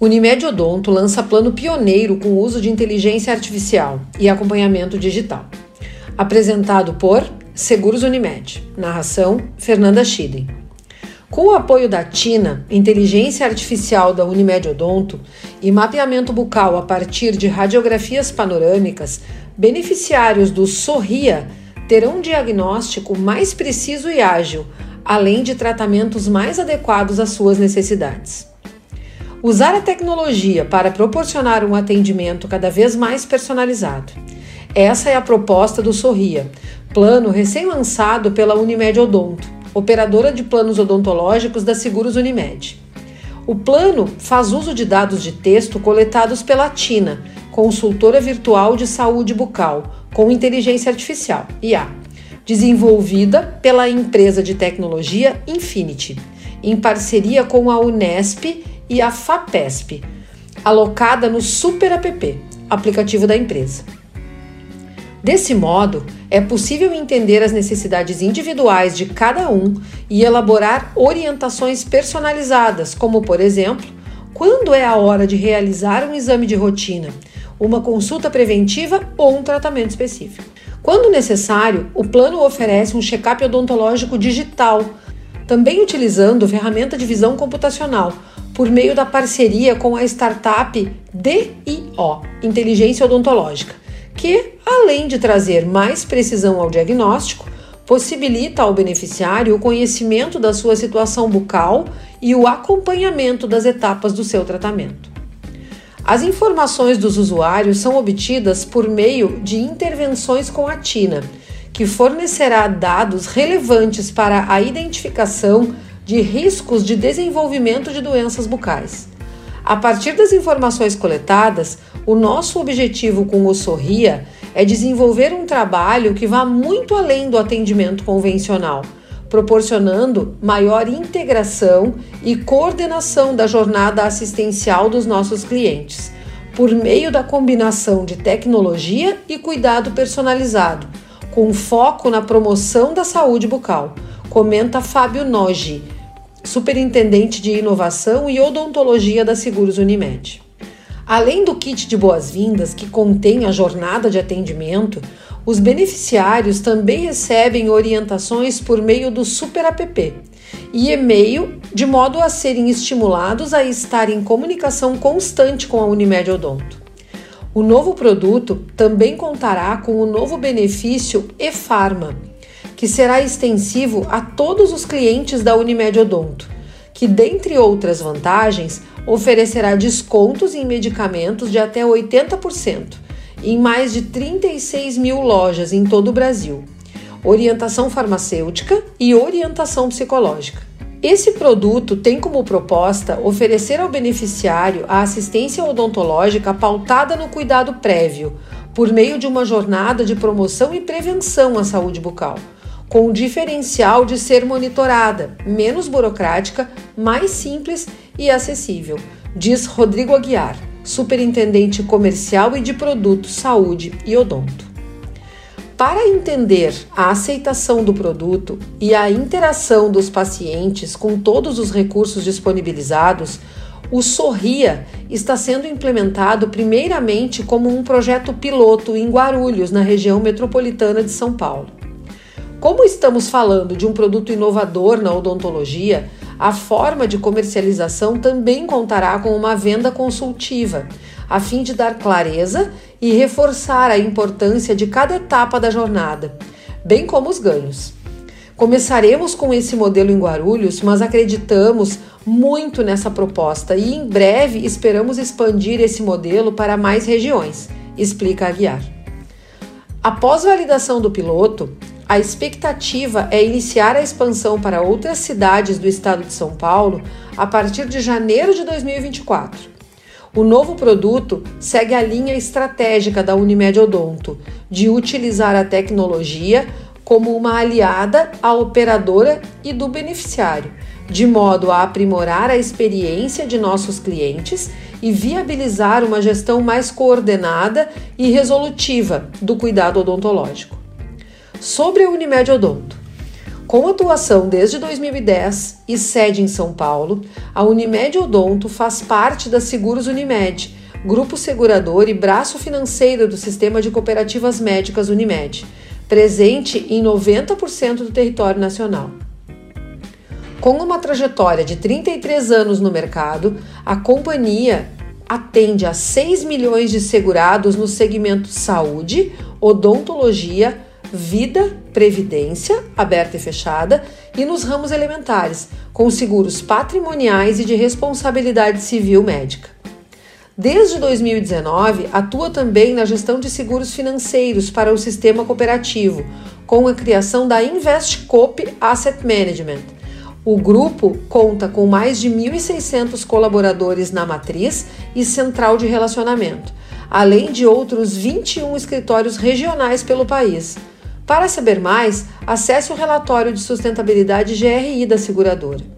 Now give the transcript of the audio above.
Unimed Odonto lança plano pioneiro com uso de inteligência artificial e acompanhamento digital. Apresentado por Seguros Unimed. Narração: Fernanda Schiden. Com o apoio da TINA, inteligência artificial da Unimed Odonto e mapeamento bucal a partir de radiografias panorâmicas, beneficiários do Sorria terão um diagnóstico mais preciso e ágil, além de tratamentos mais adequados às suas necessidades. Usar a tecnologia para proporcionar um atendimento cada vez mais personalizado. Essa é a proposta do Sorria, plano recém-lançado pela Unimed Odonto, operadora de planos odontológicos da Seguros Unimed. O plano faz uso de dados de texto coletados pela TINA, consultora virtual de saúde bucal, com inteligência artificial, IA, desenvolvida pela empresa de tecnologia Infinity, em parceria com a Unesp e a FAPESP, alocada no Super App, aplicativo da empresa. Desse modo, é possível entender as necessidades individuais de cada um e elaborar orientações personalizadas, como, por exemplo, quando é a hora de realizar um exame de rotina, uma consulta preventiva ou um tratamento específico. Quando necessário, o plano oferece um check-up odontológico digital, também utilizando ferramenta de visão computacional por meio da parceria com a startup DIO, Inteligência Odontológica, que, além de trazer mais precisão ao diagnóstico, possibilita ao beneficiário o conhecimento da sua situação bucal e o acompanhamento das etapas do seu tratamento. As informações dos usuários são obtidas por meio de intervenções com a TINA, que fornecerá dados relevantes para a identificação de riscos de desenvolvimento de doenças bucais. A partir das informações coletadas, o nosso objetivo com o Sorria é desenvolver um trabalho que vá muito além do atendimento convencional, proporcionando maior integração e coordenação da jornada assistencial dos nossos clientes, por meio da combinação de tecnologia e cuidado personalizado, com foco na promoção da saúde bucal, comenta Fábio Nogi, superintendente de inovação e odontologia da Seguros Unimed. Além do kit de boas-vindas, que contém a jornada de atendimento, os beneficiários também recebem orientações por meio do Super App e e-mail, de modo a serem estimulados a estar em comunicação constante com a Unimed Odonto. O novo produto também contará com o novo benefício e-Pharma, que será extensivo a todos os clientes da Unimed Odonto, que, dentre outras vantagens, oferecerá descontos em medicamentos de até 80% em mais de 36 mil lojas em todo o Brasil, orientação farmacêutica e orientação psicológica. Esse produto tem como proposta oferecer ao beneficiário a assistência odontológica pautada no cuidado prévio, por meio de uma jornada de promoção e prevenção à saúde bucal com o diferencial de ser monitorada, menos burocrática, mais simples e acessível, diz Rodrigo Aguiar, superintendente comercial e de produtos saúde e odonto. Para entender a aceitação do produto e a interação dos pacientes com todos os recursos disponibilizados, o Sorria está sendo implementado primeiramente como um projeto piloto em Guarulhos, na região metropolitana de São Paulo. Como estamos falando de um produto inovador na odontologia, a forma de comercialização também contará com uma venda consultiva, a fim de dar clareza e reforçar a importância de cada etapa da jornada, bem como os ganhos. Começaremos com esse modelo em Guarulhos, mas acreditamos muito nessa proposta e em breve esperamos expandir esse modelo para mais regiões, explica Aguiar. Após validação do piloto, a expectativa é iniciar a expansão para outras cidades do estado de São Paulo a partir de janeiro de 2024. O novo produto segue a linha estratégica da Unimed Odonto de utilizar a tecnologia como uma aliada à operadora e do beneficiário, de modo a aprimorar a experiência de nossos clientes e viabilizar uma gestão mais coordenada e resolutiva do cuidado odontológico. Sobre a Unimed Odonto. Com atuação desde 2010 e sede em São Paulo, a Unimed Odonto faz parte da Seguros Unimed, grupo segurador e braço financeiro do sistema de cooperativas médicas Unimed, presente em 90% do território nacional. Com uma trajetória de 33 anos no mercado, a companhia atende a 6 milhões de segurados no segmento saúde, odontologia, vida, previdência, aberta e fechada, e nos ramos elementares, com seguros patrimoniais e de responsabilidade civil médica. Desde 2019, atua também na gestão de seguros financeiros para o sistema cooperativo, com a criação da Investcoop Asset Management. O grupo conta com mais de 1.600 colaboradores na matriz e central de relacionamento, além de outros 21 escritórios regionais pelo país. Para saber mais, acesse o relatório de sustentabilidade GRI da seguradora.